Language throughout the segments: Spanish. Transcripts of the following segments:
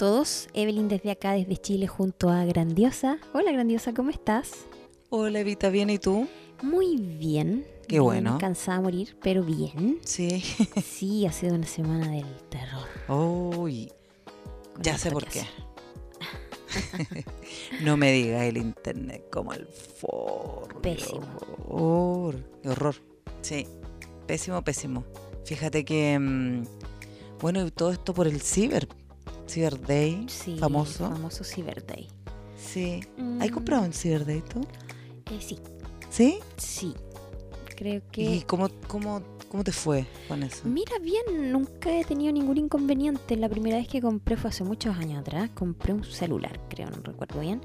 Todos, Evelyn desde acá, desde Chile, junto a Grandiosa. Hola Grandiosa, ¿cómo estás? Hola Evita, ¿bien y tú? Muy bien. Qué bien, bueno. Cansada a morir, pero bien. Sí. Sí, ha sido una semana del terror. Uy, ya sé por qué. no me digas el internet como el forro. Pésimo. Qué horror. Horror. Sí, pésimo, pésimo. Fíjate que, mm, bueno, y todo esto por el Ciber, Cyber Day, Sí, famoso. Famoso Cyber Day. Sí. Mm, ¿Has comprado en Cyber Day tú? eh, sí, ¿Sí? sí. Creo ¿Y que... cómo, cómo, cómo te fue con eso? Mira bien, nunca he tenido ningún inconveniente. La primera vez que compré fue hace muchos años atrás. Compré un celular, creo, no recuerdo bien.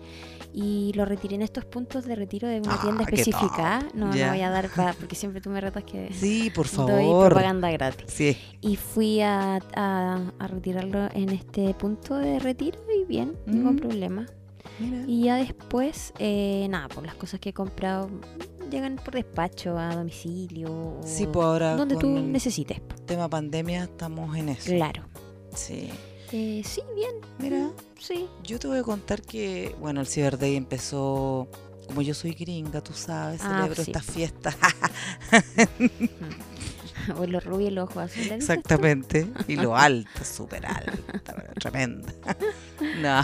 Y lo retiré en estos puntos de retiro de una Ah, tienda qué específica. No, no voy a dar pa- porque siempre tú me retas que Sí, por doy favor. propaganda gratis. Sí. Y fui a, a- a retirarlo en este punto de retiro y bien, Mm. problema. Mira. Y ya después, eh, nada, por las cosas que he comprado llegan por despacho, a domicilio. Sí, pues ahora Donde tú necesites. tema pandemia estamos en eso. Claro. Sí. Eh, sí, bien. Mira, Sí. yo te voy a contar que, bueno, el Cyber Day empezó, como yo soy gringa, tú sabes, Ah, celebro sí. estas fiestas. O los rubios y los ojos azules. Exactamente. Y lo alto, súper alta, tremenda. No,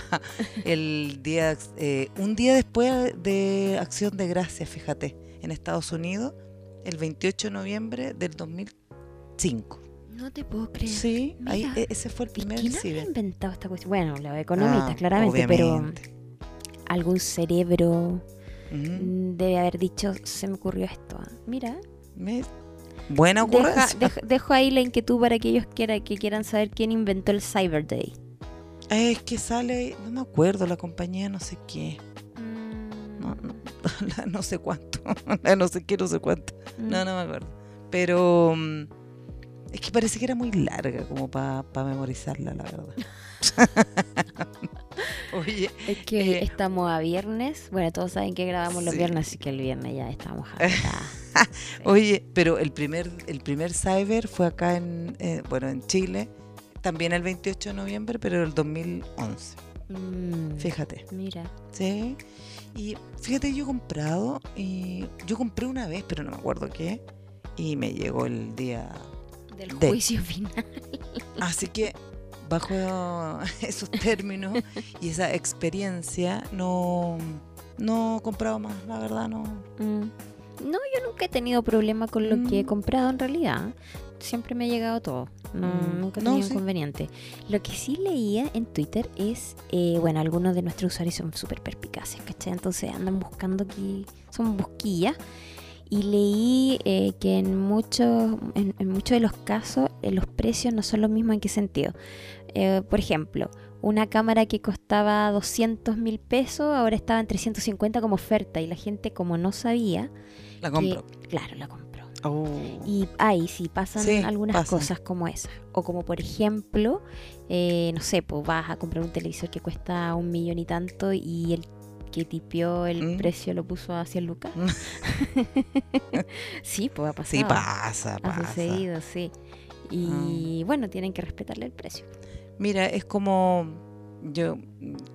el día, eh, un día después de Acción de Gracias, fíjate, en Estados Unidos, el 28 de noviembre del 2005. No te puedo creer. Sí, ahí, Mira. e- ese fue el ¿Y primer quién ciber. inventado esta cuestión? Bueno, los economistas, Ah, claramente, pero algún cerebro mm, debe haber dicho, se me ocurrió esto. ah. Mira, Me- Buena ocurrencia. dej- dejo ahí la inquietud para aquellos que, era- que quieran saber quién inventó el Cyber Day. Es que sale, no me acuerdo, la compañía no sé qué. Mm, No, no, la no sé cuánto. la no sé qué, no sé cuánto. mm. No, no me acuerdo. Pero es que parece que era muy larga como para memorizarla, la verdad. Oye, Es que Eh, estamos a viernes. Bueno, todos saben que grabamos los viernes, así que el viernes ya estamos a oye, pero el primer, el primer cyber fue acá en, eh, bueno, en Chile, también el 28 de noviembre, pero el 2011. Mm, Fíjate. Mira. Sí. Y fíjate, yo he comprado y yo compré una vez, pero no me acuerdo qué. Y me llegó el día. Del De- juicio final. Así que bajo esos términos y esa experiencia no no he comprado más, la verdad no. Mm. No, yo nunca he tenido problema con lo que he Mm. comprado en realidad. Siempre me ha llegado todo. No, Mm. Nunca he No, tenido sí. inconveniente. Lo que sí leía en Twitter es, eh, bueno, algunos de nuestros usuarios son súper perspicaces, ¿cachai? Entonces andan buscando aquí, son busquillas. Y leí eh, que en muchos, en, en muchos de los casos eh, los precios no son los mismos. ¿En qué sentido? Eh, por ejemplo, una cámara que costaba 200 mil pesos ahora estaba en 350 como oferta y la gente como no sabía, La que- compro. claro, la compró. Oh. Y ahí sí pasan Sí, algunas pasan. cosas como esas. O como por ejemplo, eh, no sé, pues vas a comprar un televisor que cuesta un millón y tanto y el que tipió el Mm. precio lo puso a 100 lucas. sí, pues ha pasado. Sí, pasa, Ha pasa. sucedido, sí. Ah. Y bueno, tienen que respetarle el precio. Mira, es como yo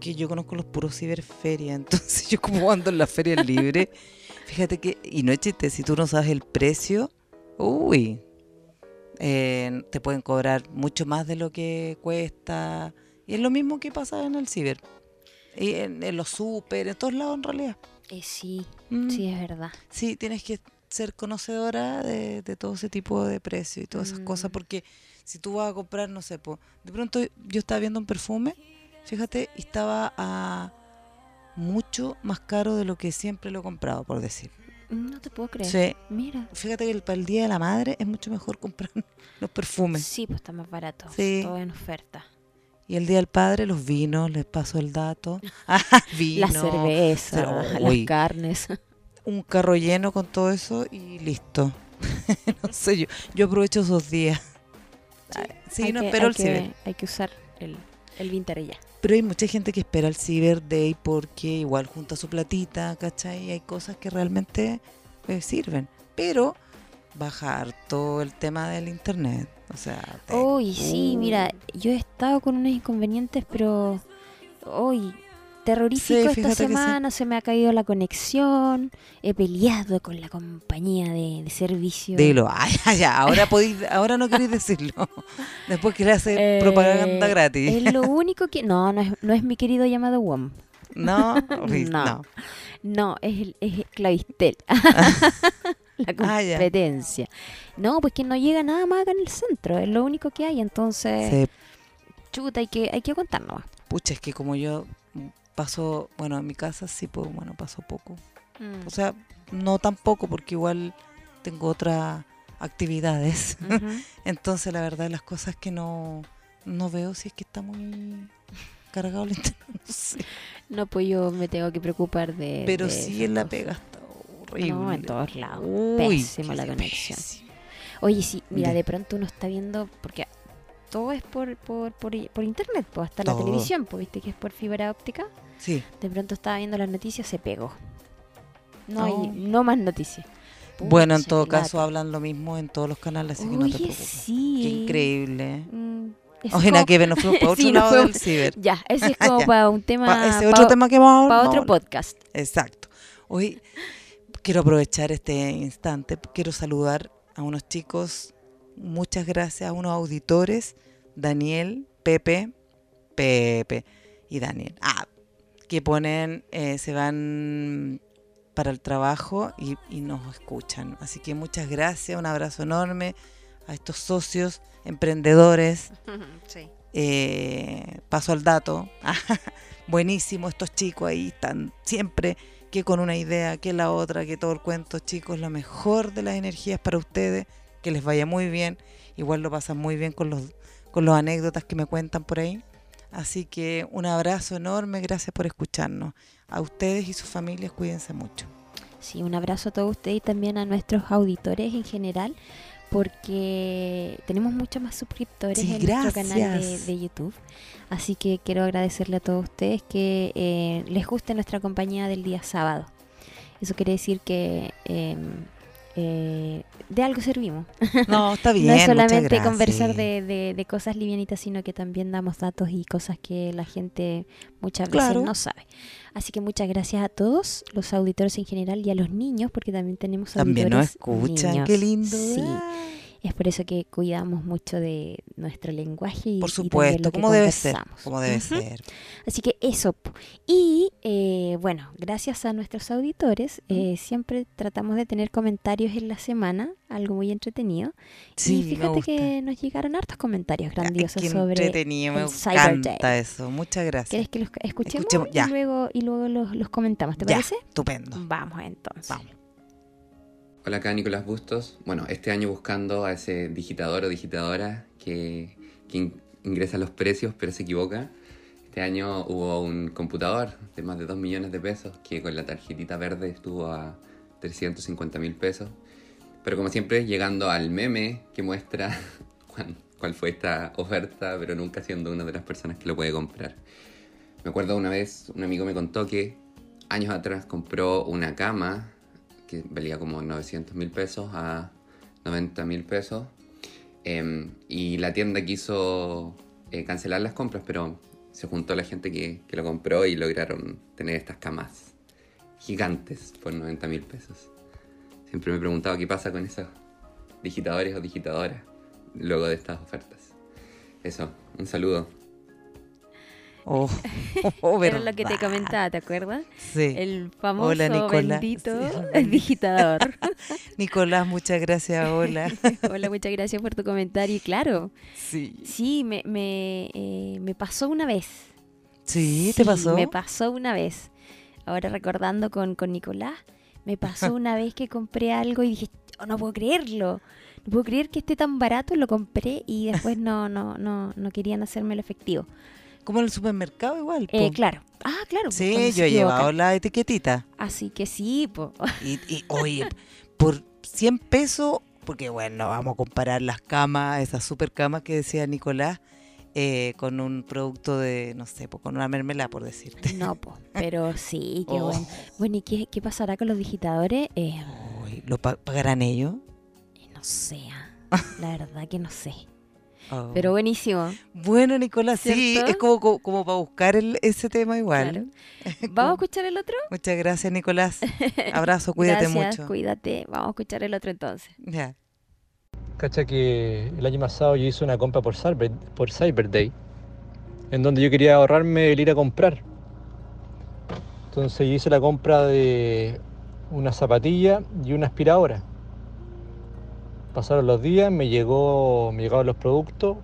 que yo conozco los puros ciberferia, entonces yo como ando en las ferias libres, fíjate que, y no es chiste, si tú no sabes el precio, uy, eh, te pueden cobrar mucho más de lo que cuesta. Y es lo mismo que pasa en el ciber. Y en, en los super, en todos lados en realidad. Eh, sí, Mm. sí, es verdad. Sí, tienes que ser conocedora de, de todo ese tipo de precios y todas esas Mm. cosas, porque si tú vas a comprar, no sé, po, de pronto yo estaba viendo un perfume, fíjate, y estaba a mucho más caro de lo que siempre lo he comprado, por decir. No te puedo creer. Sí, Mira. fíjate que el, para el Día de la Madre es mucho mejor comprar los perfumes. Sí, pues está más barato. Sí. Todo en oferta. Y el Día del Padre, los vinos, les paso el dato. Ah, vino, La cerveza, pero, las carnes. un carro lleno con todo eso y listo. no sé, yo, yo aprovecho esos días. Ah, Sí, hay no que, espero hay el que- ciber. Hay que usar el, el Vintage ya. Pero hay mucha gente que espera el Cyber Day porque igual junta su platita, ¿cachai? Y hay cosas que realmente eh, sirven. Pero bajar todo el tema del internet. O sea, te- Uy, sí, mira, yo he estado con unos inconvenientes, pero hoy terrorífico Sí, esta que sí. semana, se me ha caído la conexión, he peleado con la compañía de, de servicio. Dilo, ay, ay, ahora podéis, ahora no queréis decirlo. Después queréis hacer Eh, propaganda gratis. Es lo único que... No, no es, no es mi querido llamado WOM. No, No. no. No, es, el- es Clavistel. la Ah, competencia. No, pues que no llega nada más acá en el centro, es lo único que hay, entonces, chuta, hay que, hay que aguantar nomás. pucha, es que como yo paso, bueno, en mi casa sí, pues bueno, paso poco. Mm. O sea, no tan poco porque igual tengo otras actividades. Entonces, la verdad, las cosas que no, no veo si es que está muy cargado el internet. No sé. No, pues yo me tengo que preocupar de. Pero de sí en la pega está horrible. No, en todos lados. Uy, Pésima la conexión. pésimo. Oye, sí, mira, De- pronto uno está viendo, porque todo es por, por, por, por internet, pues hasta la televisión, pues viste que es por fibra óptica. Sí, De pronto estaba viendo las noticias, se pegó. No Oh. hay no más noticias. bueno, en todo caso hablan lo mismo en todos los canales, así que no te preocupes. sí. Qué increíble. Mm, nada como- que nos fuimos para otro Sí, lado del ciber. Ya, ese es como para un tema. Pa- ese pa- otro tema que vamos a pa' no, otro podcast. Exacto. Hoy quiero aprovechar este instante, quiero saludar a unos chicos, muchas gracias, a unos auditores, Daniel, Pepe, Pepe y Daniel. Ah, que ponen, eh, se van para el trabajo y, y nos escuchan. Así que muchas gracias, un abrazo enorme a estos socios, emprendedores, Sí. eh, paso al dato. Buenísimo, estos chicos ahí están siempre que con una idea, que la otra, que todo el cuento, chicos, lo mejor de las energías para ustedes, que les vaya muy bien. Igual lo pasan muy bien con los con las anécdotas que me cuentan por ahí. Así que un abrazo enorme, gracias por escucharnos. A ustedes y sus familias, cuídense mucho. Sí, un abrazo a todos ustedes y también a nuestros auditores en general, porque tenemos muchos más suscriptores Sí, en nuestro canal de, YouTube. Así que quiero agradecerle a todos ustedes que eh, les guste nuestra compañía del día sábado. Eso quiere decir que eh, eh, de algo servimos. No, está bien. no es solamente conversar de, de- de cosas livianitas, sino que también damos datos y cosas que la gente muchas veces Claro. no sabe. Así que muchas gracias a todos, los auditores en general y a los niños, porque también tenemos También nos auditores escuchan, niños. qué lindo. Sí. Es por eso que cuidamos mucho de nuestro lenguaje y Por y supuesto, lo que como debe ser. Como debe ser. Así que eso. Y eh, bueno, gracias a nuestros auditores, eh, siempre tratamos de tener comentarios en la semana, algo muy entretenido. Sí, y me fíjate gusta. que nos llegaron hartos comentarios Ay, grandiosos qué sobre. entretenido, me el Cyber Day. encanta eso. Muchas gracias. ¿Quieres que los escuchemos, y luego, y luego los, los comentamos? ¿Te Ya, parece? Estupendo. Vamos entonces. Vamos. Hola, acá Nicolás Bustos. Bueno, este año buscando a ese digitador o digitadora que, que in- ingresa los precios pero se equivoca. Este año hubo un computador de más de 2 millones de pesos que con la tarjetita verde estuvo a 350 mil pesos. Pero como siempre, llegando al meme que muestra cuán- cuál fue esta oferta, pero nunca siendo una de las personas que lo puede comprar. Me acuerdo una vez, un amigo me contó que años atrás compró una cama que valía como 900 mil pesos a 90 mil pesos. em, y la tienda quiso eh, cancelar las compras, pero se juntó la gente que, que lo compró y lograron tener estas camas gigantes por 90 mil pesos. Siempre me he preguntado qué pasa con esos digitadores o digitadoras luego de estas ofertas. Eso, un saludo. Oh, oh, Era lo que te comentaba, ¿te acuerdas? Sí. El famoso Hola, Nicolás. bendito Sí. digitador. Nicolás, muchas gracias. Hola. Hola, muchas gracias por tu comentario. Y claro, Sí. sí, me, me, eh, me pasó una vez. Sí, ¿te pasó? Me pasó una vez. Ahora recordando con, con Nicolás, me pasó una vez que compré algo y dije, "Oh, no puedo creerlo. No puedo creer que esté tan barato, lo compré y después no, no, no, no querían hacerme el efectivo. Como en el supermercado igual. Eh, po. claro. Ah, claro. Sí, yo he llevado la etiquetita. Así que sí, pues. Y, y, oye, por 100 pesos, porque bueno, vamos a comparar las camas, esas super camas que decía Nicolás, eh, con un producto de, no sé, pues, con una mermelada, por decirte. No, pues. Pero sí, qué Oh. bueno. Bueno, ¿y qué, qué pasará con los digitadores? Eh, ¿Lo pa- pagarán ellos? sé. ah. La verdad que no sé. Oh. Pero buenísimo. Bueno, Nicolás, sí, es como, como, como para buscar el- ese tema igual. Claro. ¿Vamos a escuchar el otro? Muchas gracias, Nicolás. Abrazo, cuídate Gracias, mucho. cuídate. Vamos a escuchar el otro entonces. Ya. Cacha que el año pasado yo hice una compra por Cyber, por Cyber Day, en donde yo quería ahorrarme el ir a comprar. Entonces yo hice la compra de una zapatilla y una aspiradora. Pasaron los días, me llegó, me llegaron los productos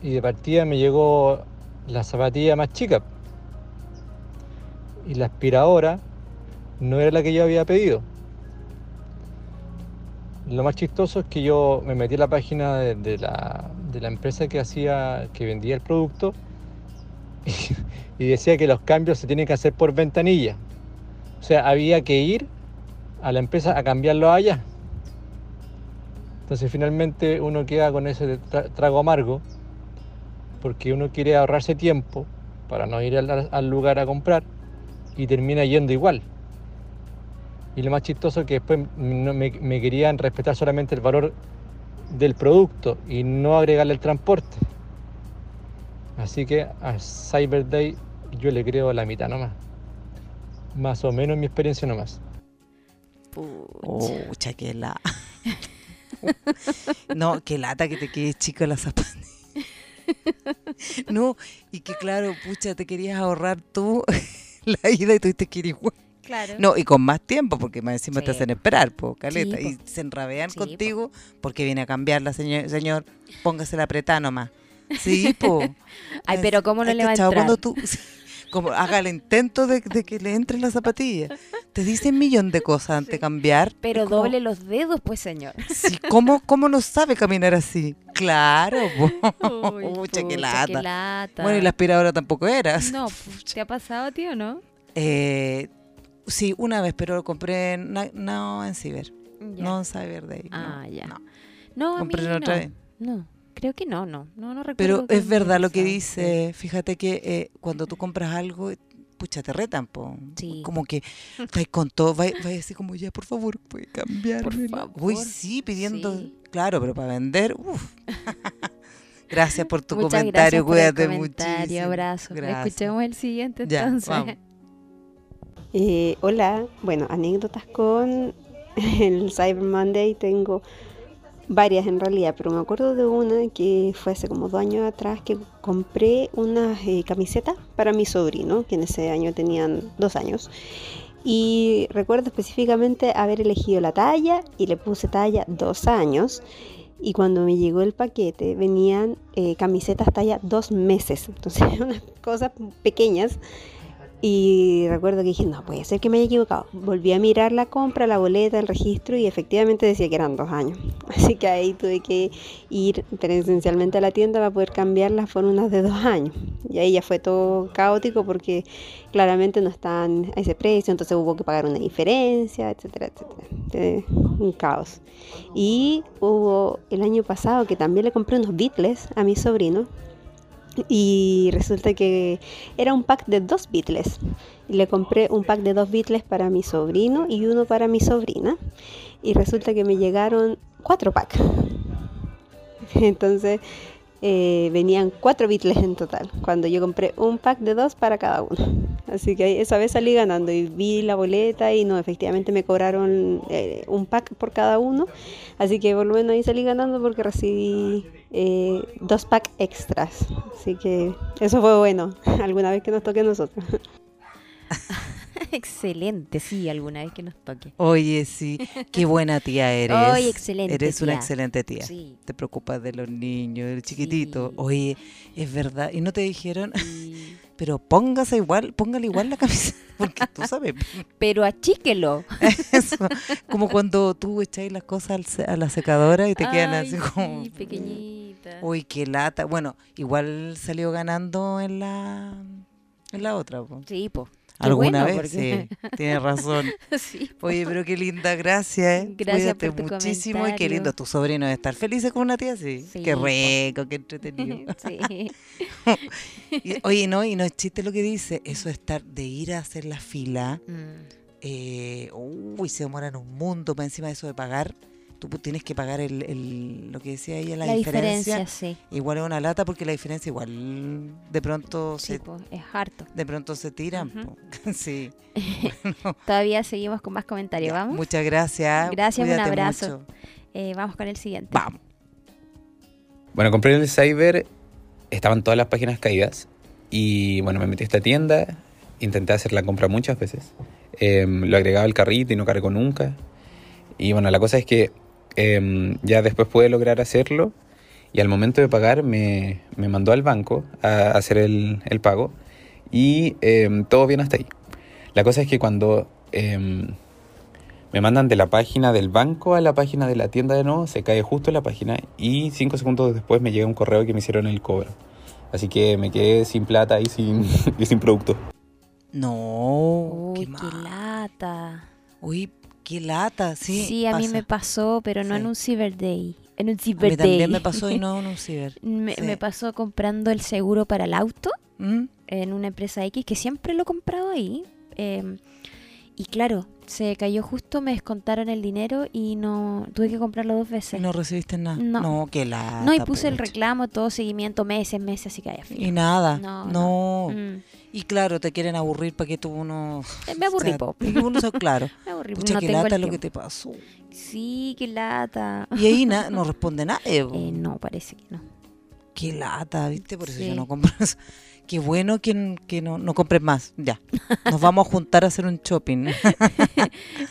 y de partida me llegó la zapatilla más chica. Y la aspiradora no era la que yo había pedido. Lo más chistoso es que yo me metí a la página de, la, de la empresa que hacía, que vendía el producto y, y decía que los cambios se tienen que hacer por ventanilla. O sea, había que ir a la empresa a cambiarlo allá. Entonces finalmente uno queda con ese tra- trago amargo porque uno quiere ahorrarse tiempo para no ir al, al lugar a comprar y termina yendo igual. Y lo más chistoso es que después no me, me querían respetar solamente el valor del producto y no agregarle el transporte. Así que a Cyber Day yo le creo la mitad nomás. Más o menos mi experiencia nomás. Pucha. Pucha, qué la. no, qué lata que te quede chico la zapatilla. no, y que claro, pucha, te querías ahorrar tú la ida y tuviste que ir igual. Claro. No, y con más tiempo, porque más encima te hacen esperar, po, caleta. Sí, y se enrabean Sí, po. contigo porque viene a cambiarla, señor. Señor, póngase la apretada nomás. Sí, po. Ay, pero ¿cómo no le va a. Cuando tú, como haga el intento de, de que le entre la zapatilla. Te dicen millón de cosas antes de cambiar. Pero como, doble los dedos, pues, señor. Sí, ¿cómo, ¿Cómo no sabe caminar así? Claro. Uy, Pucha, qué pucha, lata. lata. Bueno, y la aspiradora tampoco era. No, pues, ¿te ha pasado, tío, no? Eh, sí, una vez, pero lo compré en, no en Ciber. Ya. No en Cyber Day. no, Ah, ya. no. No, compré otra vez. No, creo que no, no. No, no recuerdo. Pero es verdad lo que dice. Fíjate que eh, cuando tú compras algo, pucha, te retan, po. Sí. Como que vais con todo, vais, vais así como, ya, por favor, puede cambiarme. favor. Uy, sí, pidiendo. Sí. Claro, pero para vender, uff. Gracias por tu Muchas comentario, por cuídate comentario, muchísimo. abrazo. Gracias. Escuchemos el siguiente Ya, entonces. vamos. Eh, hola, bueno, anécdotas con el Cyber Monday tengo varias en realidad, pero me acuerdo de una que fue hace como dos años atrás que compré unas eh, camisetas para mi sobrino, que en ese año tenían dos años. Y recuerdo específicamente haber elegido la talla y le puse talla dos años. Y cuando me llegó el paquete venían eh, camisetas talla dos meses. Entonces, unas cosas pequeñas. Y recuerdo que dije, no, puede ser que me haya equivocado. Volví a mirar la compra, la boleta, el registro y efectivamente decía que eran dos años. Así que ahí tuve que ir presencialmente a la tienda para poder cambiarlas por unas de dos años. Y ahí ya fue todo caótico porque claramente no están a ese precio, entonces hubo que pagar una diferencia, etcétera, etcétera. Un caos. Y hubo el año pasado que también le compré unos Beatles a mi sobrino y resulta que era un pack de dos Beatles. Le compré un pack de dos Beatles para mi sobrino y uno para mi sobrina. Y resulta que me llegaron cuatro packs. Entonces eh, venían cuatro Beatles en total. Cuando yo compré un pack de dos para cada uno. Así que esa vez salí ganando y vi la boleta y no, efectivamente me cobraron eh, un pack por cada uno. Así que por lo menos ahí salí ganando porque recibí eh, dos packs extras. Así que eso fue bueno, alguna vez que nos toque a nosotros. Excelente, sí, alguna vez que nos toque. Oye, sí, qué buena tía eres. Ay, excelente Eres una excelente tía. Sí. Te preocupas de los niños, del chiquitito. Sí. Oye, es verdad. Y no te dijeron, pero póngase igual, póngale igual la camisa. Porque tú sabes, Pero achíquelo. eso. Como cuando tú echáis las cosas a la secadora y te quedan así como. pequeñita. Uy, qué lata. Bueno, igual salió ganando en la en la otra. po. Sí, po. ¿Alguna bueno, vez? porque- Sí, tienes razón. sí. Oye, pero qué linda, gracias. ¿eh? Gracias Cuídate por tu muchísimo y qué lindo. Tu sobrino de estar feliz con una tía así. Sí, qué rico, qué entretenido. sí. Y, oye, no, y no es chiste lo que dice. Eso de estar, de ir a hacer la fila. Mm. eh, uy, se demoran un mundo. Para encima de eso de pagar. Tú tienes que pagar el, el- lo que decía ella, la, La diferencia. diferencia, sí. Igual es una lata porque la diferencia igual de pronto Sí, se po, es harto. de pronto se tiran. Sí. Todavía seguimos con más comentarios, ¿vamos? Muchas gracias. Gracias, un abrazo. Eh, vamos con el siguiente. Vamos. Bueno, compré en el Cyber, estaban todas las páginas caídas y bueno, me metí a esta tienda, intenté hacer la compra muchas veces, Em, lo agregaba al carrito y no cargó nunca. Y bueno, la cosa es que em, ya después pude lograr hacerlo y al momento de pagar me, me mandó al banco a hacer el, el pago y em, todo bien hasta ahí. La cosa es que cuando em, me mandan de la página del banco a la página de la tienda de nuevo, se cae justo la página y cinco segundos después me llega un correo que me hicieron el cobro. Así que me quedé sin plata y sin, y sin producto. No, Uy, qué qué, lata. Uy, qué lata, sí. Sí, a mí pasa. me pasó, pero no Sí. en un Cyber Day. En un A Cyber mí Day. también me pasó y no en un ciber. me, sí. me pasó comprando el seguro para el auto ¿Mm? en una empresa X que siempre lo he comprado ahí. eh, y claro, se cayó justo, me descontaron el dinero y no tuve que comprarlo dos Y veces. no recibiste nada. No. No, qué lata. No, y puse el reclamo, todo seguimiento, meses, meses, así que haya Y nada. No, No. Mm. Y claro, te quieren aburrir para que tú uno. Eh, Me aburrí, o sea, po. y uno claro. Me aburrí, Pucha, no qué lata lo que te pasó. Sí, qué lata. Y ahí na- no responde nadie. Eh, no, parece que no. Qué lata, ¿viste? Por eso yo no compro eso. Qué bueno que, que no, no compres más. Ya. Nos vamos a juntar a hacer un shopping.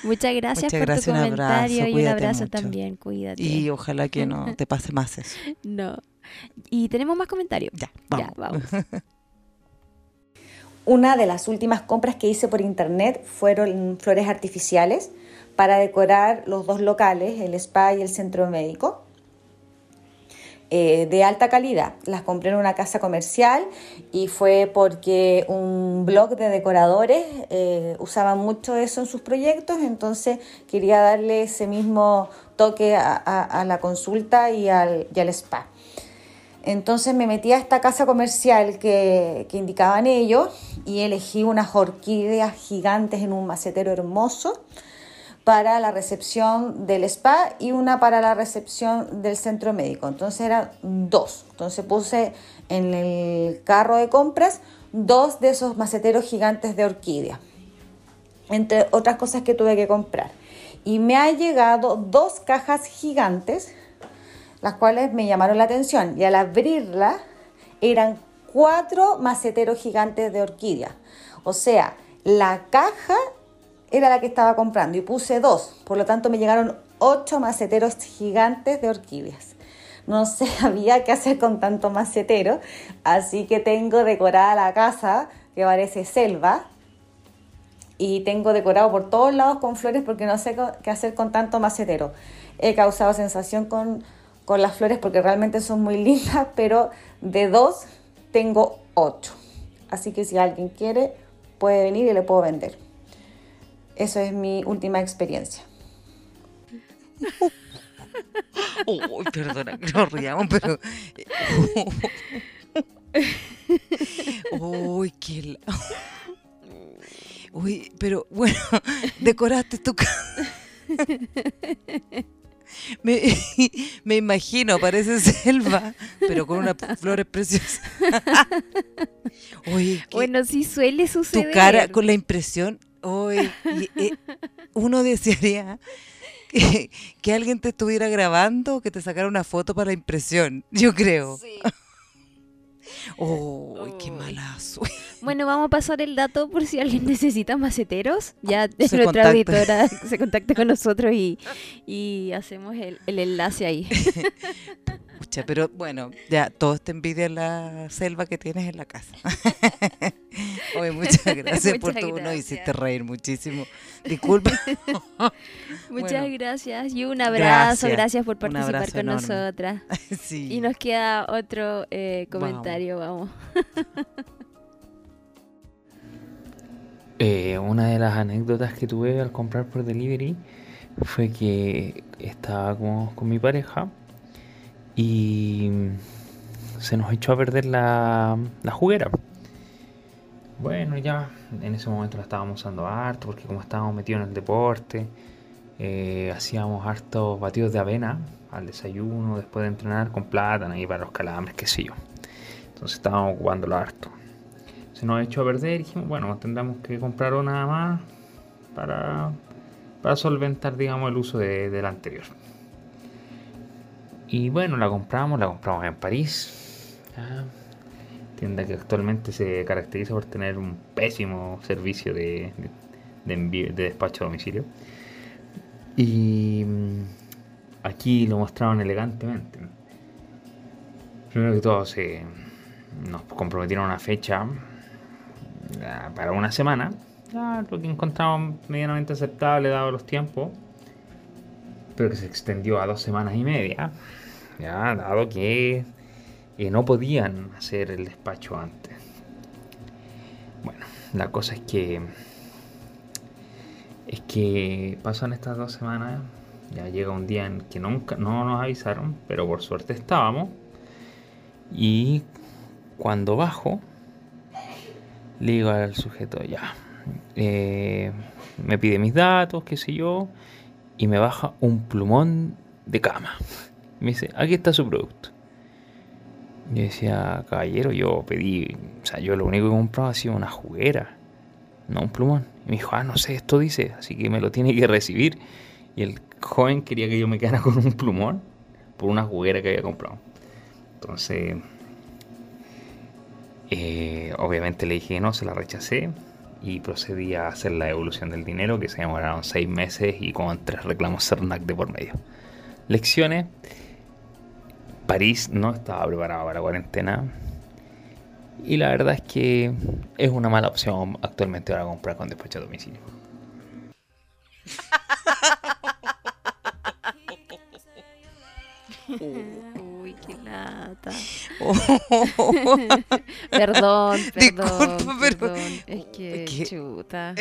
Muchas gracias Muchas por gracias, tu un comentario abrazo, y un abrazo mucho. también, cuídate. y ojalá que no te pase más eso. No. Y tenemos más comentarios. Ya, vamos. Ya, vamos. Una de las últimas compras que hice por internet fueron flores artificiales para decorar los dos locales, el spa y el centro médico, eh, de alta calidad. Las compré en una casa comercial y fue porque un blog de decoradores eh, usaba mucho eso en sus proyectos, entonces quería darle ese mismo toque a, la consulta y al spa. Entonces me metí a esta casa comercial que, indicaban ellos y elegí unas orquídeas gigantes en un macetero hermoso para la recepción del spa y una para la recepción del centro médico. Entonces eran dos. Entonces puse en el carro de compras dos de esos maceteros gigantes de orquídea, entre otras cosas que tuve que comprar. Y me ha llegado dos cajas gigantes las cuales me llamaron la atención y al abrirla eran cuatro maceteros gigantes de orquídea. O sea, la caja era la que estaba comprando y puse dos, por lo tanto me llegaron ocho maceteros gigantes de orquídeas. No sabía qué hacer con tanto macetero, así que tengo decorada la casa que parece selva y tengo decorado por todos lados con flores porque no sé qué hacer con tanto macetero. He causado sensación con, con las flores porque realmente son muy lindas, pero de dos tengo ocho. Así que si alguien quiere, puede venir y le puedo vender. Eso es mi última experiencia. Uy, perdona que nos riamos, pero. Uy, qué. Uy, pero bueno, decoraste tu casa. Me, me imagino, parece selva, pero con unas flores preciosas. Oye, Bueno, sí suele suceder. tu cara con la impresión. Uy, y, eh, uno desearía que, que alguien te estuviera grabando o que te sacara una foto para la impresión, yo creo. Uy, qué malazo. Bueno, vamos a pasar el dato por si alguien necesita maceteros. Ya Se nuestra contacta. auditora se contacte con nosotros y, y hacemos el, el enlace ahí. Pucha, pero bueno, ya todos te envidian la selva que tienes en la casa. Oye, muchas gracias por tu no gracias. hiciste reír muchísimo. Disculpa. Muchas Bueno. gracias y un abrazo. Gracias. Gracias, por participar con enorme. nosotras. sí. Y nos queda otro eh, comentario, vamos. Eh, una de las anécdotas que tuve al comprar por delivery fue que estaba con, con mi pareja y se nos echó a perder la, juguera. Bueno, ya en ese momento la estábamos usando harto porque como estábamos metidos en el deporte, eh, hacíamos hartos batidos de avena al desayuno, después de entrenar con plátano y para los calambres, qué sé yo. Entonces estábamos ocupándolo harto. Se nos echó a perder y dijimos, bueno, tendremos que comprar una más para, para solventar, digamos, el uso de, del anterior. Y bueno, la compramos, la compramos en París. Tienda que actualmente se caracteriza por tener un pésimo servicio de, envío- de despacho a domicilio. Y mm, aquí lo mostraron elegantemente. Primero que todo, se, nos comprometieron una fecha ah, para una semana. Lo que encontramos medianamente aceptable dado los tiempos. Pero que se extendió a dos semanas y media. Dado que no podían hacer el despacho antes. Bueno, la cosa es que es que pasan estas dos semanas, ya llega un día en que nunca no nos avisaron, pero por suerte estábamos. Y cuando bajo, le digo al sujeto, ya, eh, me pide mis datos, qué sé yo, y me baja un plumón de cama. Me dice, aquí está su producto. Yo decía, caballero, yo pedí, o sea, yo lo único que he comprado ha sido una juguera, no un plumón. Y me dijo, ah, no sé, esto dice, así que me lo tiene que recibir. Y el joven quería que yo me quedara con un plumón por una juguera que había comprado. Entonces, eh, obviamente le dije que no, se la rechacé y procedí a hacer la devolución del dinero que se demoraron seis meses y con tres reclamos CERNAC de por medio. Lecciones. París no estaba preparado para la cuarentena. Y la verdad es que es una mala opción actualmente ahora comprar con despacho a domicilio. Uy, qué lata. Perdón, perdón. Disculpa, pero- perdón. Es que, que- chuta.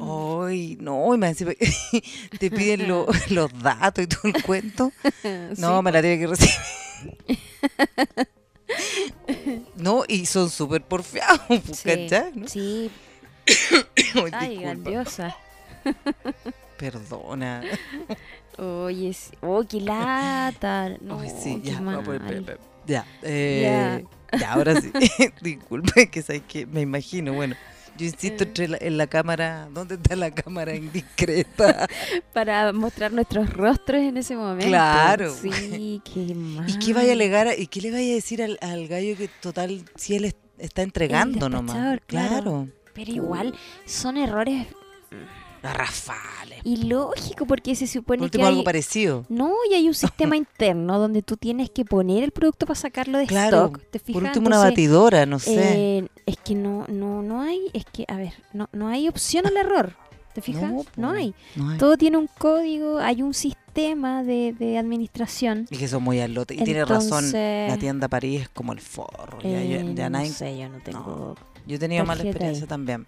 Ay, no, te piden lo- los datos y todo el cuento. No, Sí, me la tiene que recibir. No, y son súper porfiados, pues, sí. ¿No? sí. Ay, grandiosa. Perdona. Oye, sí. oh, qué lata. No, Ay, sí, qué ya, mal. vamos, pe- pe- ya, eh, ya, ahora sí. Disculpe, que sabes que me imagino, bueno, yo insisto Eh. entre la- en la cámara, ¿dónde está la cámara indiscreta? Para mostrar nuestros rostros en ese momento. Claro. Sí, qué mal. ¿Y qué vaya a alegar? ¿Y qué le vaya a decir al, al gallo que total, si él es- está entregando nomás? claro. Claro. Pero igual son errores Garrafales. ilógicos porque se Por supone que último, algo parecido. No, y hay un sistema interno donde tú tienes que poner el producto para sacarlo de Claro. stock. ¿Te fijas? Por último, una batidora, no sé. eh, es que no, no, no hay, es que, a ver, no, no hay opción al error. ¿Te fijas? No, hay. no hay. Todo tiene un código, hay un sistema de, de administración. Y que son muy alotes. Y tiene razón, la tienda París es como el forro. eh, yo, ya no nadie- sé, yo no tengo... Yo he tenido mala experiencia ahí. también.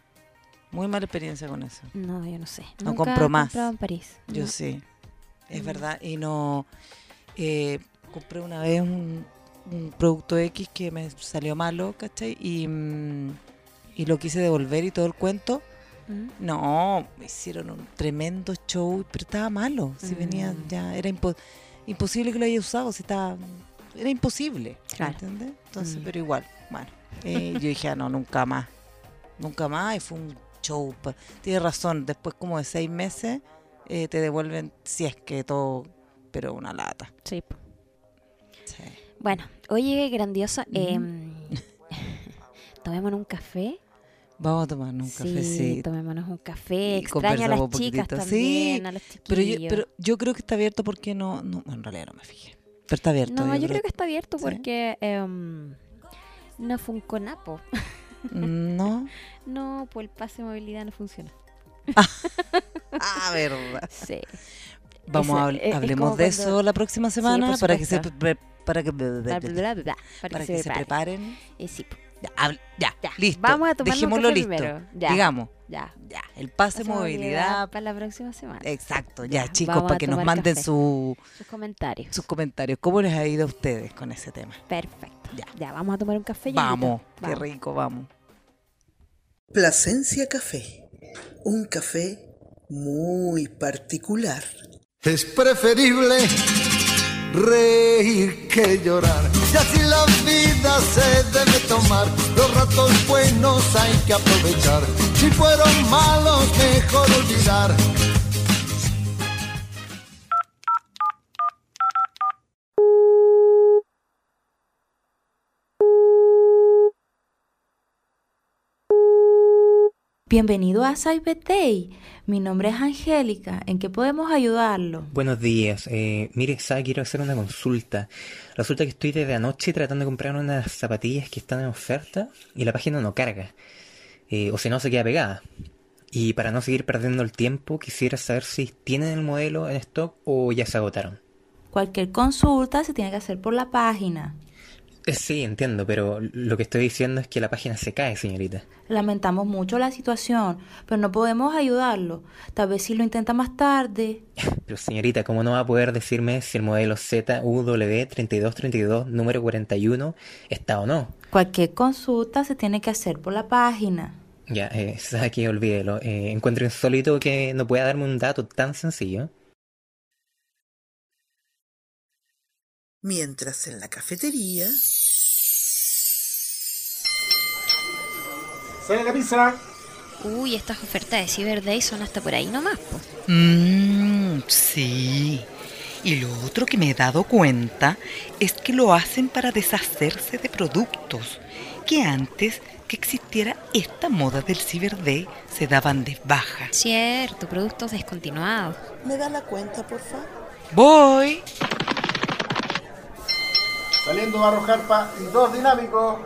Muy mala experiencia con eso. No, yo no sé. No Nunca compro más. en París. Yo No. sí. Es Mm. verdad. Y no. eh, compré una vez un, un producto X que me salió malo, ¿cachai? Y, mm, y lo quise devolver y todo el cuento. ¿Mm? No, me hicieron un tremendo show, pero estaba malo. Si venía ya, era impo- imposible que lo haya usado, si estaba. Era imposible. Claro. ¿Entiendes? Mm. pero igual, bueno. eh, yo dije, ah, no, nunca más. Nunca más. Y fue un show. pa- Tienes razón, después como de seis meses eh, te devuelven, si es que todo, pero una lata. Sí. Sí. Bueno, oye, grandiosa. Ujú. em, tomémonos un café. Vamos a tomarnos un sí, cafecito. tomémonos un café. Y Extraño a las un chicas poquitito. también, Sí, a los Pero yo, pero yo creo que está abierto porque no, no en realidad no me fijé. Pero está abierto. no, yo creo que está abierto Sí. porque em, no funconapo. No. No, pues el pase de movilidad no funciona. Ah, verdad. Sí. Vamos a habl- es- es hablemos de cuando- eso la próxima semana por para que se para que para, para que, que se, se prepare. preparen. Eh, sí. Ya, ya, Ya, listo. Vamos a tomar un Dejémoslo café listo. primero. Ya, Digamos, ya. ya, el pase de movilidad. para la próxima semana. Exacto, ya, Ya, chicos, para que nos manden su- Sus comentarios. sus comentarios. ¿Cómo les ha ido a ustedes con ese tema? Perfecto. Ya. Ya. vamos a tomar un café. Vamos, qué Vamos. rico, vamos. Plasencia Café. Un café muy particular. Es preferible reír que llorar. Y así la vida se debe tomar. Los ratos buenos hay que aprovechar. Si fueron malos, mejor olvidar. Bienvenido a Cyber Day. Mi nombre es Angélica. ¿En qué podemos ayudarlo? Buenos días. Eh, mire, sabe, quiero hacer una consulta. Resulta que estoy desde anoche tratando de comprar unas zapatillas que están en oferta y la página no carga. Eh, o si no, se queda pegada. Y para no seguir perdiendo el tiempo, quisiera saber si tienen el modelo en stock o ya se agotaron. Cualquier consulta se tiene que hacer por la página. Eh, Sí, entiendo, pero lo que estoy diciendo es que la página se cae, señorita. Lamentamos mucho la situación, pero no podemos ayudarlo. Tal vez si lo intenta más tarde. Pero señorita, ¿cómo no va a poder decirme si el modelo ZUW3232 número 41 está o no? Cualquier consulta se tiene que hacer por la página. Ya, eh, que olvídelo. Eh, encuentro insólito que no pueda darme un dato tan sencillo. Mientras en la cafetería... ¡Sale la pizza! Uy, estas ofertas de Cyber Day son hasta por ahí nomás, po. Mmm, sí. Y lo otro que me he dado cuenta es que lo hacen para deshacerse de productos que antes que existiera esta moda del Cyber Day se daban de baja. Cierto, productos descontinuados. ¿Me da la cuenta, por favor? Voy. Saliendo barro jarpa y dos dinámicos.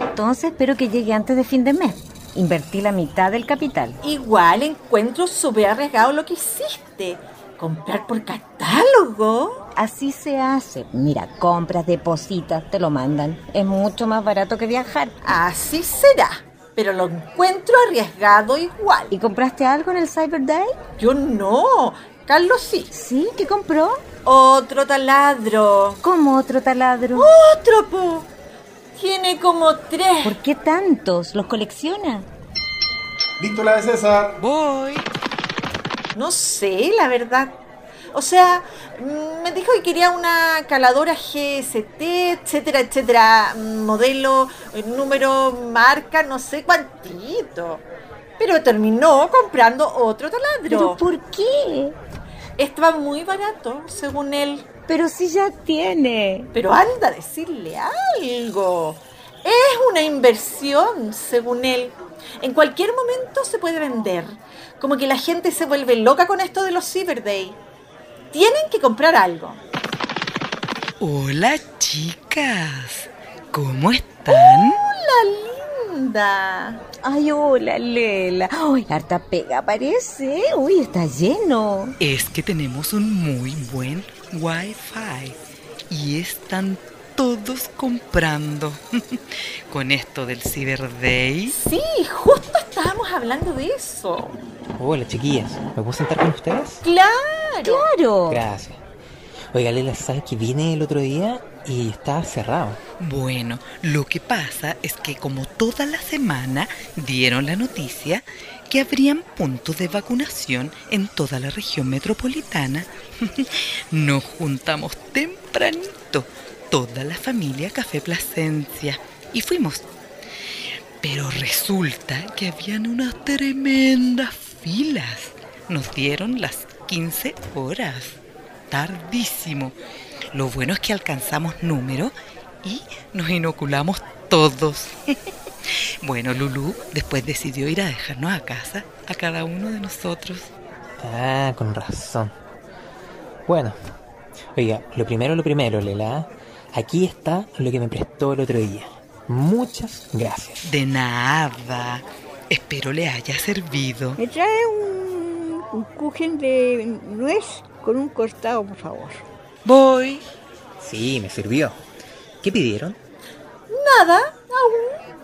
Entonces espero que llegue antes de fin de mes. Invertí la mitad del capital. Igual encuentro súper arriesgado lo que hiciste. Comprar por catálogo. Así se hace. Mira, compras, depositas, te lo mandan. Es mucho más barato que viajar. Así será. Pero lo encuentro arriesgado igual. ¿Y compraste algo en el Cyber Day? Yo no. Carlos sí. ¿Sí? ¿Qué compró? Otro taladro. ¿Cómo otro taladro? Otro, po. Tiene como tres. ¿Por qué tantos? ¿Los colecciona? Listo la de César. Voy. No sé, la verdad. O sea, mm, me dijo que quería una caladora GST, etcétera, etcétera. Modelo, eh, número, marca, no sé cuántito. Pero terminó comprando otro taladro. ¿Pero por qué? Estaba muy barato, según él. Pero si ya tiene. Pero anda a decirle algo. Es una inversión, según él. En cualquier momento se puede vender. Como que la gente se vuelve loca con esto de los Cyber Day. Tienen que comprar algo. Hola, chicas. ¿Cómo están? Hola, linda. Ay, hola, Lela. Ay, harta pega parece. Uy, está lleno. Es que tenemos un muy buen Wi-Fi y están todos comprando. Con esto del Cyber Day. Sí, justo estábamos hablando de eso. Hola, chiquillas. ¿Me puedo sentar con ustedes? Claro. Claro. Gracias. Oiga, Lela, ¿sabes que vine el otro día y estaba cerrado? Bueno, lo que pasa es que como toda la semana dieron la noticia que habrían puntos de vacunación en toda la región metropolitana, nos juntamos tempranito, toda la familia Café Plasencia, y fuimos. Pero resulta que habían unas tremendas filas. Nos dieron las 15 horas. Tardísimo. Lo bueno es que alcanzamos número y nos inoculamos todos. bueno, Lulu después decidió ir a dejarnos a casa a cada uno de nosotros. Ah, con razón. Bueno, oiga, lo primero, lo primero, Lela. Aquí está lo que me prestó el otro día. Muchas gracias. De nada. Espero le haya servido. Me trae un, un kuchen de nuez con un costado, por favor. Voy. Sí, me sirvió. ¿Qué pidieron? Nada, aún.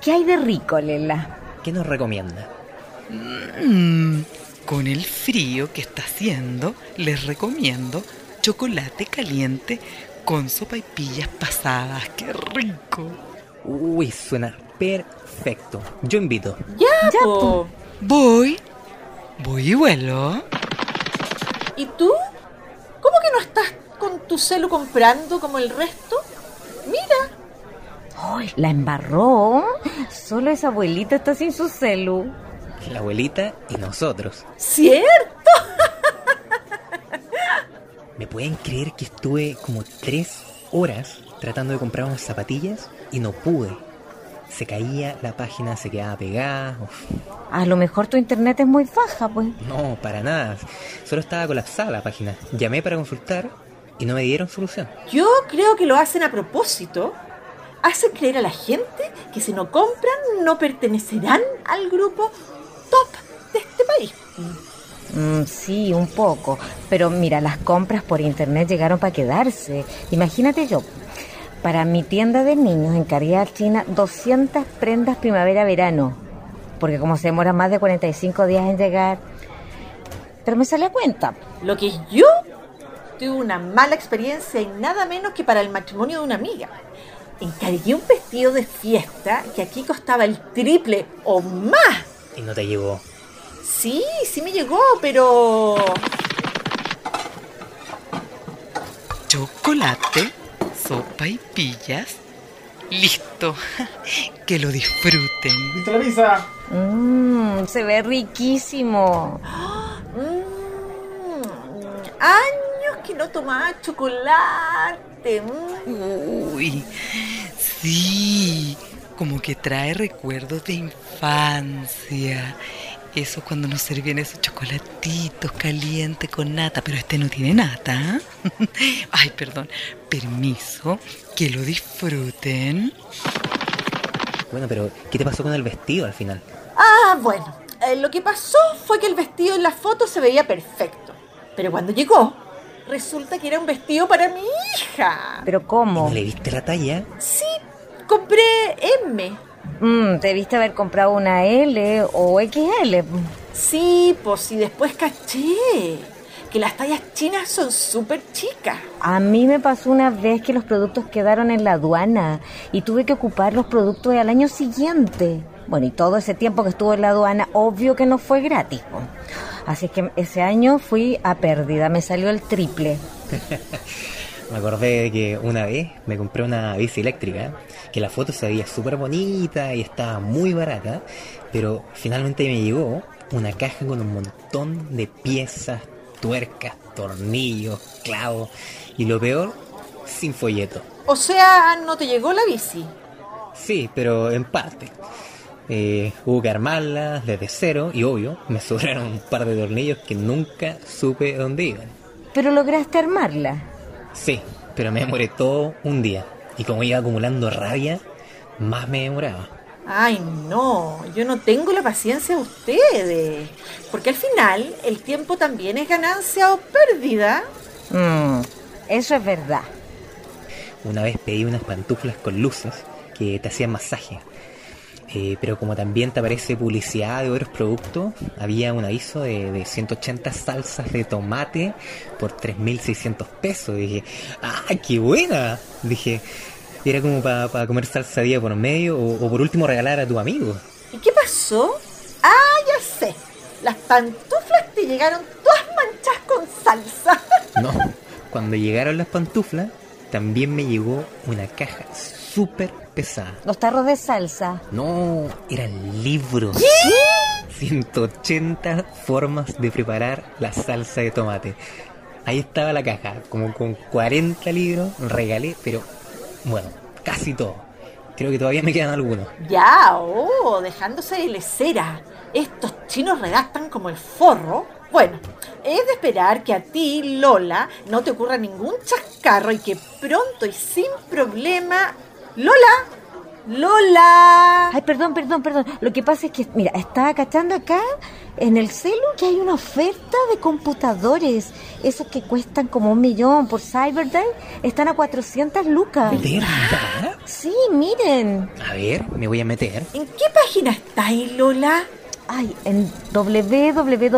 ¿Qué hay de rico, Lela? ¿Qué nos recomienda? Mm, con el frío que está haciendo, les recomiendo chocolate caliente con sopa y pillas pasadas. ¡Qué rico! Uy, suena perfecto. Yo invito. Ya, po. Voy. Voy y vuelo. ¿Y tú? ¿Cómo que no estás con tu celu comprando como el resto? Mira, Ay, la embarró. Solo esa abuelita está sin su celu. La abuelita y nosotros. ¿cierto? ¿Me pueden creer que estuve como tres horas tratando de comprar unas zapatillas y no pude? Se caía la página, se quedaba pegada. Uf, A lo mejor tu internet es muy baja, pues. no, para nada. Solo estaba colapsada la página. Llamé para consultar y no me dieron solución. Yo creo que lo hacen a propósito. Hacen creer a la gente que si no compran no pertenecerán al grupo top de este país. Mm, sí, un poco. Pero mira, las compras por internet llegaron para quedarse. Imagínate yo. Para mi tienda de niños encargué a China 200 prendas primavera-verano. Porque como se demora más de 45 días en llegar. Pero me sale a cuenta. Lo que yo tuve una mala experiencia y nada menos que para el matrimonio de una amiga. Encargué un vestido de fiesta que aquí costaba el triple o más. Y no te llegó. Sí, sí me llegó, pero... Chocolate, sopa y pillas. Listo. Que lo disfruten. ¿Viste la pizza? Mmm, se ve riquísimo. Mm, años que no tomaba chocolate. mm. Uy, sí. Como que trae recuerdos de infancia. Eso cuando nos servían esos chocolatitos calientes con nata, pero este no tiene nata. ¿eh? Ay, perdón. Permiso, que lo disfruten. Bueno, pero ¿qué te pasó con el vestido al final? Ah, bueno. eh, lo que pasó fue que el vestido en la foto se veía perfecto. Pero cuando llegó, resulta que era un vestido para mi hija. ¿Pero cómo? ¿No le viste la talla? Sí, compré M. Mm, debiste haber comprado una L o XL. Sí, pues y después caché que las tallas chinas son súper chicas. A mí me pasó una vez que los productos quedaron en la aduana y tuve que ocupar los productos al año siguiente. Bueno, y todo ese tiempo que estuvo en la aduana, obvio que no fue gratis. Así es que ese año fui a pérdida, me salió el triple. Me acordé de que una vez me compré una bici eléctrica, que la foto se veía súper bonita y estaba muy barata, pero finalmente me llegó una caja con un montón de piezas, tuercas, tornillos, clavos y lo peor, sin folleto. O sea, no te llegó la bici. Sí, pero en parte. Eh, hubo que armarla desde cero y obvio, me sobraron un par de tornillos que nunca supe dónde iban. Pero lograste armarla. Sí, pero me demoré todo un día. Y como iba acumulando rabia, más me demoraba. Ay, no, yo no tengo la paciencia de ustedes. Porque al final el tiempo también es ganancia o pérdida. Mm, eso es verdad. Una vez pedí unas pantuflas con luces que te hacían masaje. Eh, pero como también te aparece publicidad de otros productos, había un aviso de, de 180 salsas de tomate por 3.600 pesos. Y dije, ¡ah, qué buena! Dije, era como para comer salsa día por medio o, o por último regalar a tu amigo. ¿Y qué pasó? Ah, ya sé. Las pantuflas te llegaron todas manchadas con salsa. No, cuando llegaron las pantuflas, también me llegó una caja súper pesada. Los tarros de salsa. No, eran libros. 180 formas de preparar la salsa de tomate. Ahí estaba la caja, como con 40 libros, regalé, pero bueno, casi todo. Creo que todavía me quedan algunos. Ya, oh, dejándose de lecera. Estos chinos redactan como el forro. Bueno, es de esperar que a ti, Lola, no te ocurra ningún chascarro y que pronto y sin problema... ¡Lola! ¡Lola! Ay, perdón, perdón, perdón. Lo que pasa es que, mira, estaba cachando acá en el celu que hay una oferta de computadores. Esos que cuestan como un millón por Cyberday están a 400 lucas. ¿De verdad? Sí, miren. A ver, me voy a meter. ¿En qué página está ahí, Lola? Ay, en www.compus.cl.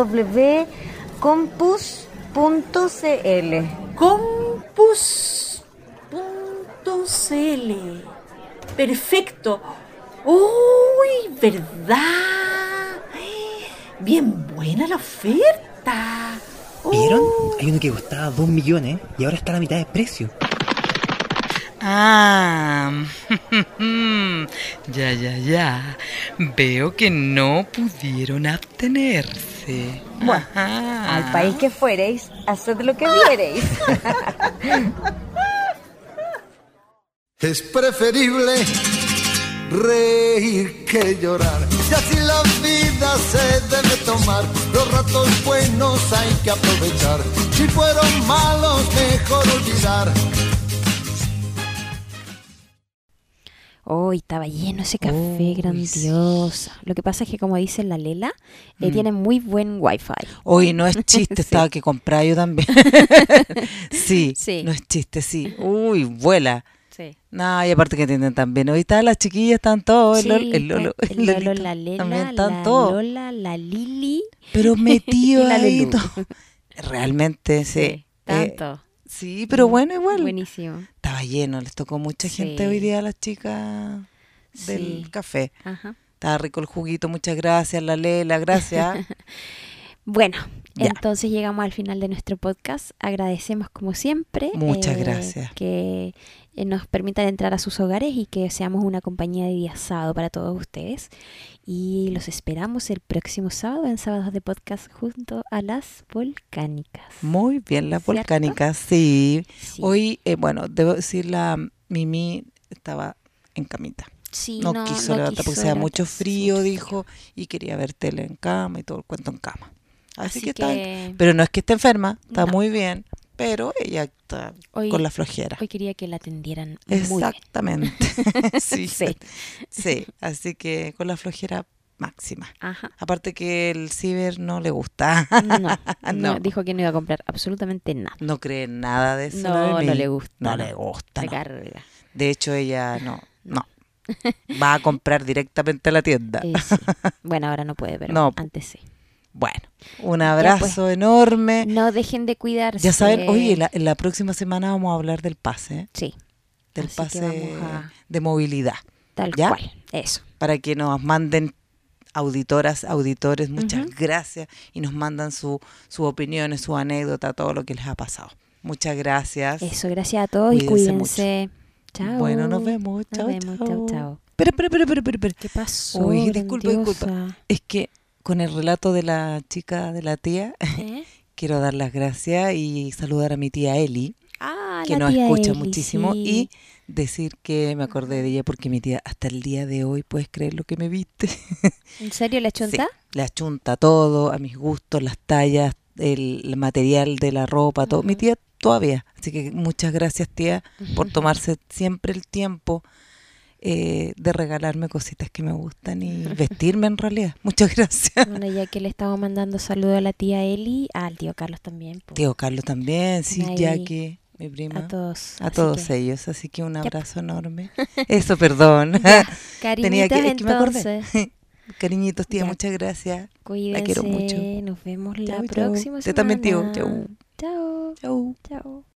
Compus.cl. Perfecto. ¡Uy, verdad! Bien buena la oferta. ¿Vieron? Hay uno que costaba 2 millones y ahora está a la mitad de precio. Ah, ya, ya, ya. Veo que no pudieron abstenerse. Bueno, Ajá. al país que fuereis, haced lo que viereis. Es preferible reír que llorar. Y así la vida se debe tomar. Los ratos buenos hay que aprovechar. Si fueron malos, mejor olvidar. Hoy estaba lleno ese café, grandiosa. Lo que pasa es que, como dice la Lela, eh, Mm. tiene muy buen wifi. Hoy no es chiste, Sí. estaba que comprar yo también. sí, Sí. no es chiste, sí. Uy, vuela. Sí. No, y aparte que entienden también. Hoy están las chiquillas, están todos. Sí, el, Lolo, el Lolo, el el Lolo, la Lela, también están la todos. Lola, la Lili. Pero metido ahí. Todo. Realmente, sí. Eh, Tanto. sí, pero bueno, igual. Buenísimo. Estaba lleno, les tocó mucha gente hoy día a las chicas del café. Ajá. Estaba rico el juguito, muchas gracias, la Lela, gracias. Bueno, Ya. entonces llegamos al final de nuestro podcast. Agradecemos como siempre. Muchas eh, gracias. Que eh, nos permitan entrar a sus hogares y que seamos una compañía de día sábado para todos ustedes. Y los esperamos el próximo sábado en Sábados de Podcast junto a las volcánicas. Muy bien, la ¿Cierto? volcánica, sí. Sí. Hoy, eh, bueno, debo decir, la Mimi estaba en camita. Sí, no, no- quiso no levantar porque hacía mucho frío, mucho dijo, y quería ver tele en cama y todo el cuento en cama. Así, Así que, está, que- pero no es que esté enferma, está muy bien, pero ella está Hoy- con la flojera. Hoy quería que la atendieran muy bien. Exactamente. sí, Sí. sí. así que con la flojera máxima. Ajá. Aparte que el ciber no le gusta. No, no, no. dijo que no iba a comprar absolutamente nada. No cree nada de eso. No, no le gusta, No, no. le gusta. Se no. carga. De hecho, ella no, no. Va a comprar directamente a la tienda. Eh, sí. Bueno, ahora no puede, pero No. antes sí. Bueno, un Ya, abrazo pues. enorme. No dejen de cuidarse. Ya saben, oye, la, la próxima semana vamos a hablar del pase. ¿eh? Sí. Del Así pase a- de movilidad. Tal ¿Ya? cual. Eso. Para que nos manden auditoras, auditores, muchas gracias. Y nos mandan su, sus opiniones, su anécdota, todo lo que les ha pasado. Muchas gracias. Eso, gracias a todos y Cuídense. Chao. Bueno, nos vemos. Chao, Nos vemos. Chao, chao. chao. Espera, espera, espera, espera, espera, espera. ¿Qué pasó? Uy, disculpa, disculpa. Es que con el relato de la chica, de la tía, ¿Eh? quiero dar las gracias y saludar a mi tía Eli, Ah, que la nos escucha Eli, muchísimo, sí. y decir que me acordé de ella porque mi tía, hasta el día de hoy, puedes creer lo que me viste. ¿En serio la chunta? Sí, le achunta todo, a mis gustos, las tallas, el, el material de la ropa, todo. Mi tía todavía. Así que muchas gracias, tía, por tomarse siempre el tiempo eh, de regalarme cositas que me gustan y vestirme en realidad. Muchas gracias. Bueno, ya que le estamos mandando saludos a la tía Eli, al tío Carlos también. po. Tío Carlos también, sí, Ahí, ya que mi prima. a todos, A todos que- ellos, así que un Yep. abrazo enorme. Eso, perdón. Ya, Tenía que, cariñitos, es que me acordé. Cariñitos, tía, Ya. muchas gracias. Cuídense. La quiero mucho. Nos vemos la Chau, chau. próxima Yo también, tío. semana. Chau. Chao. Chau. Chao.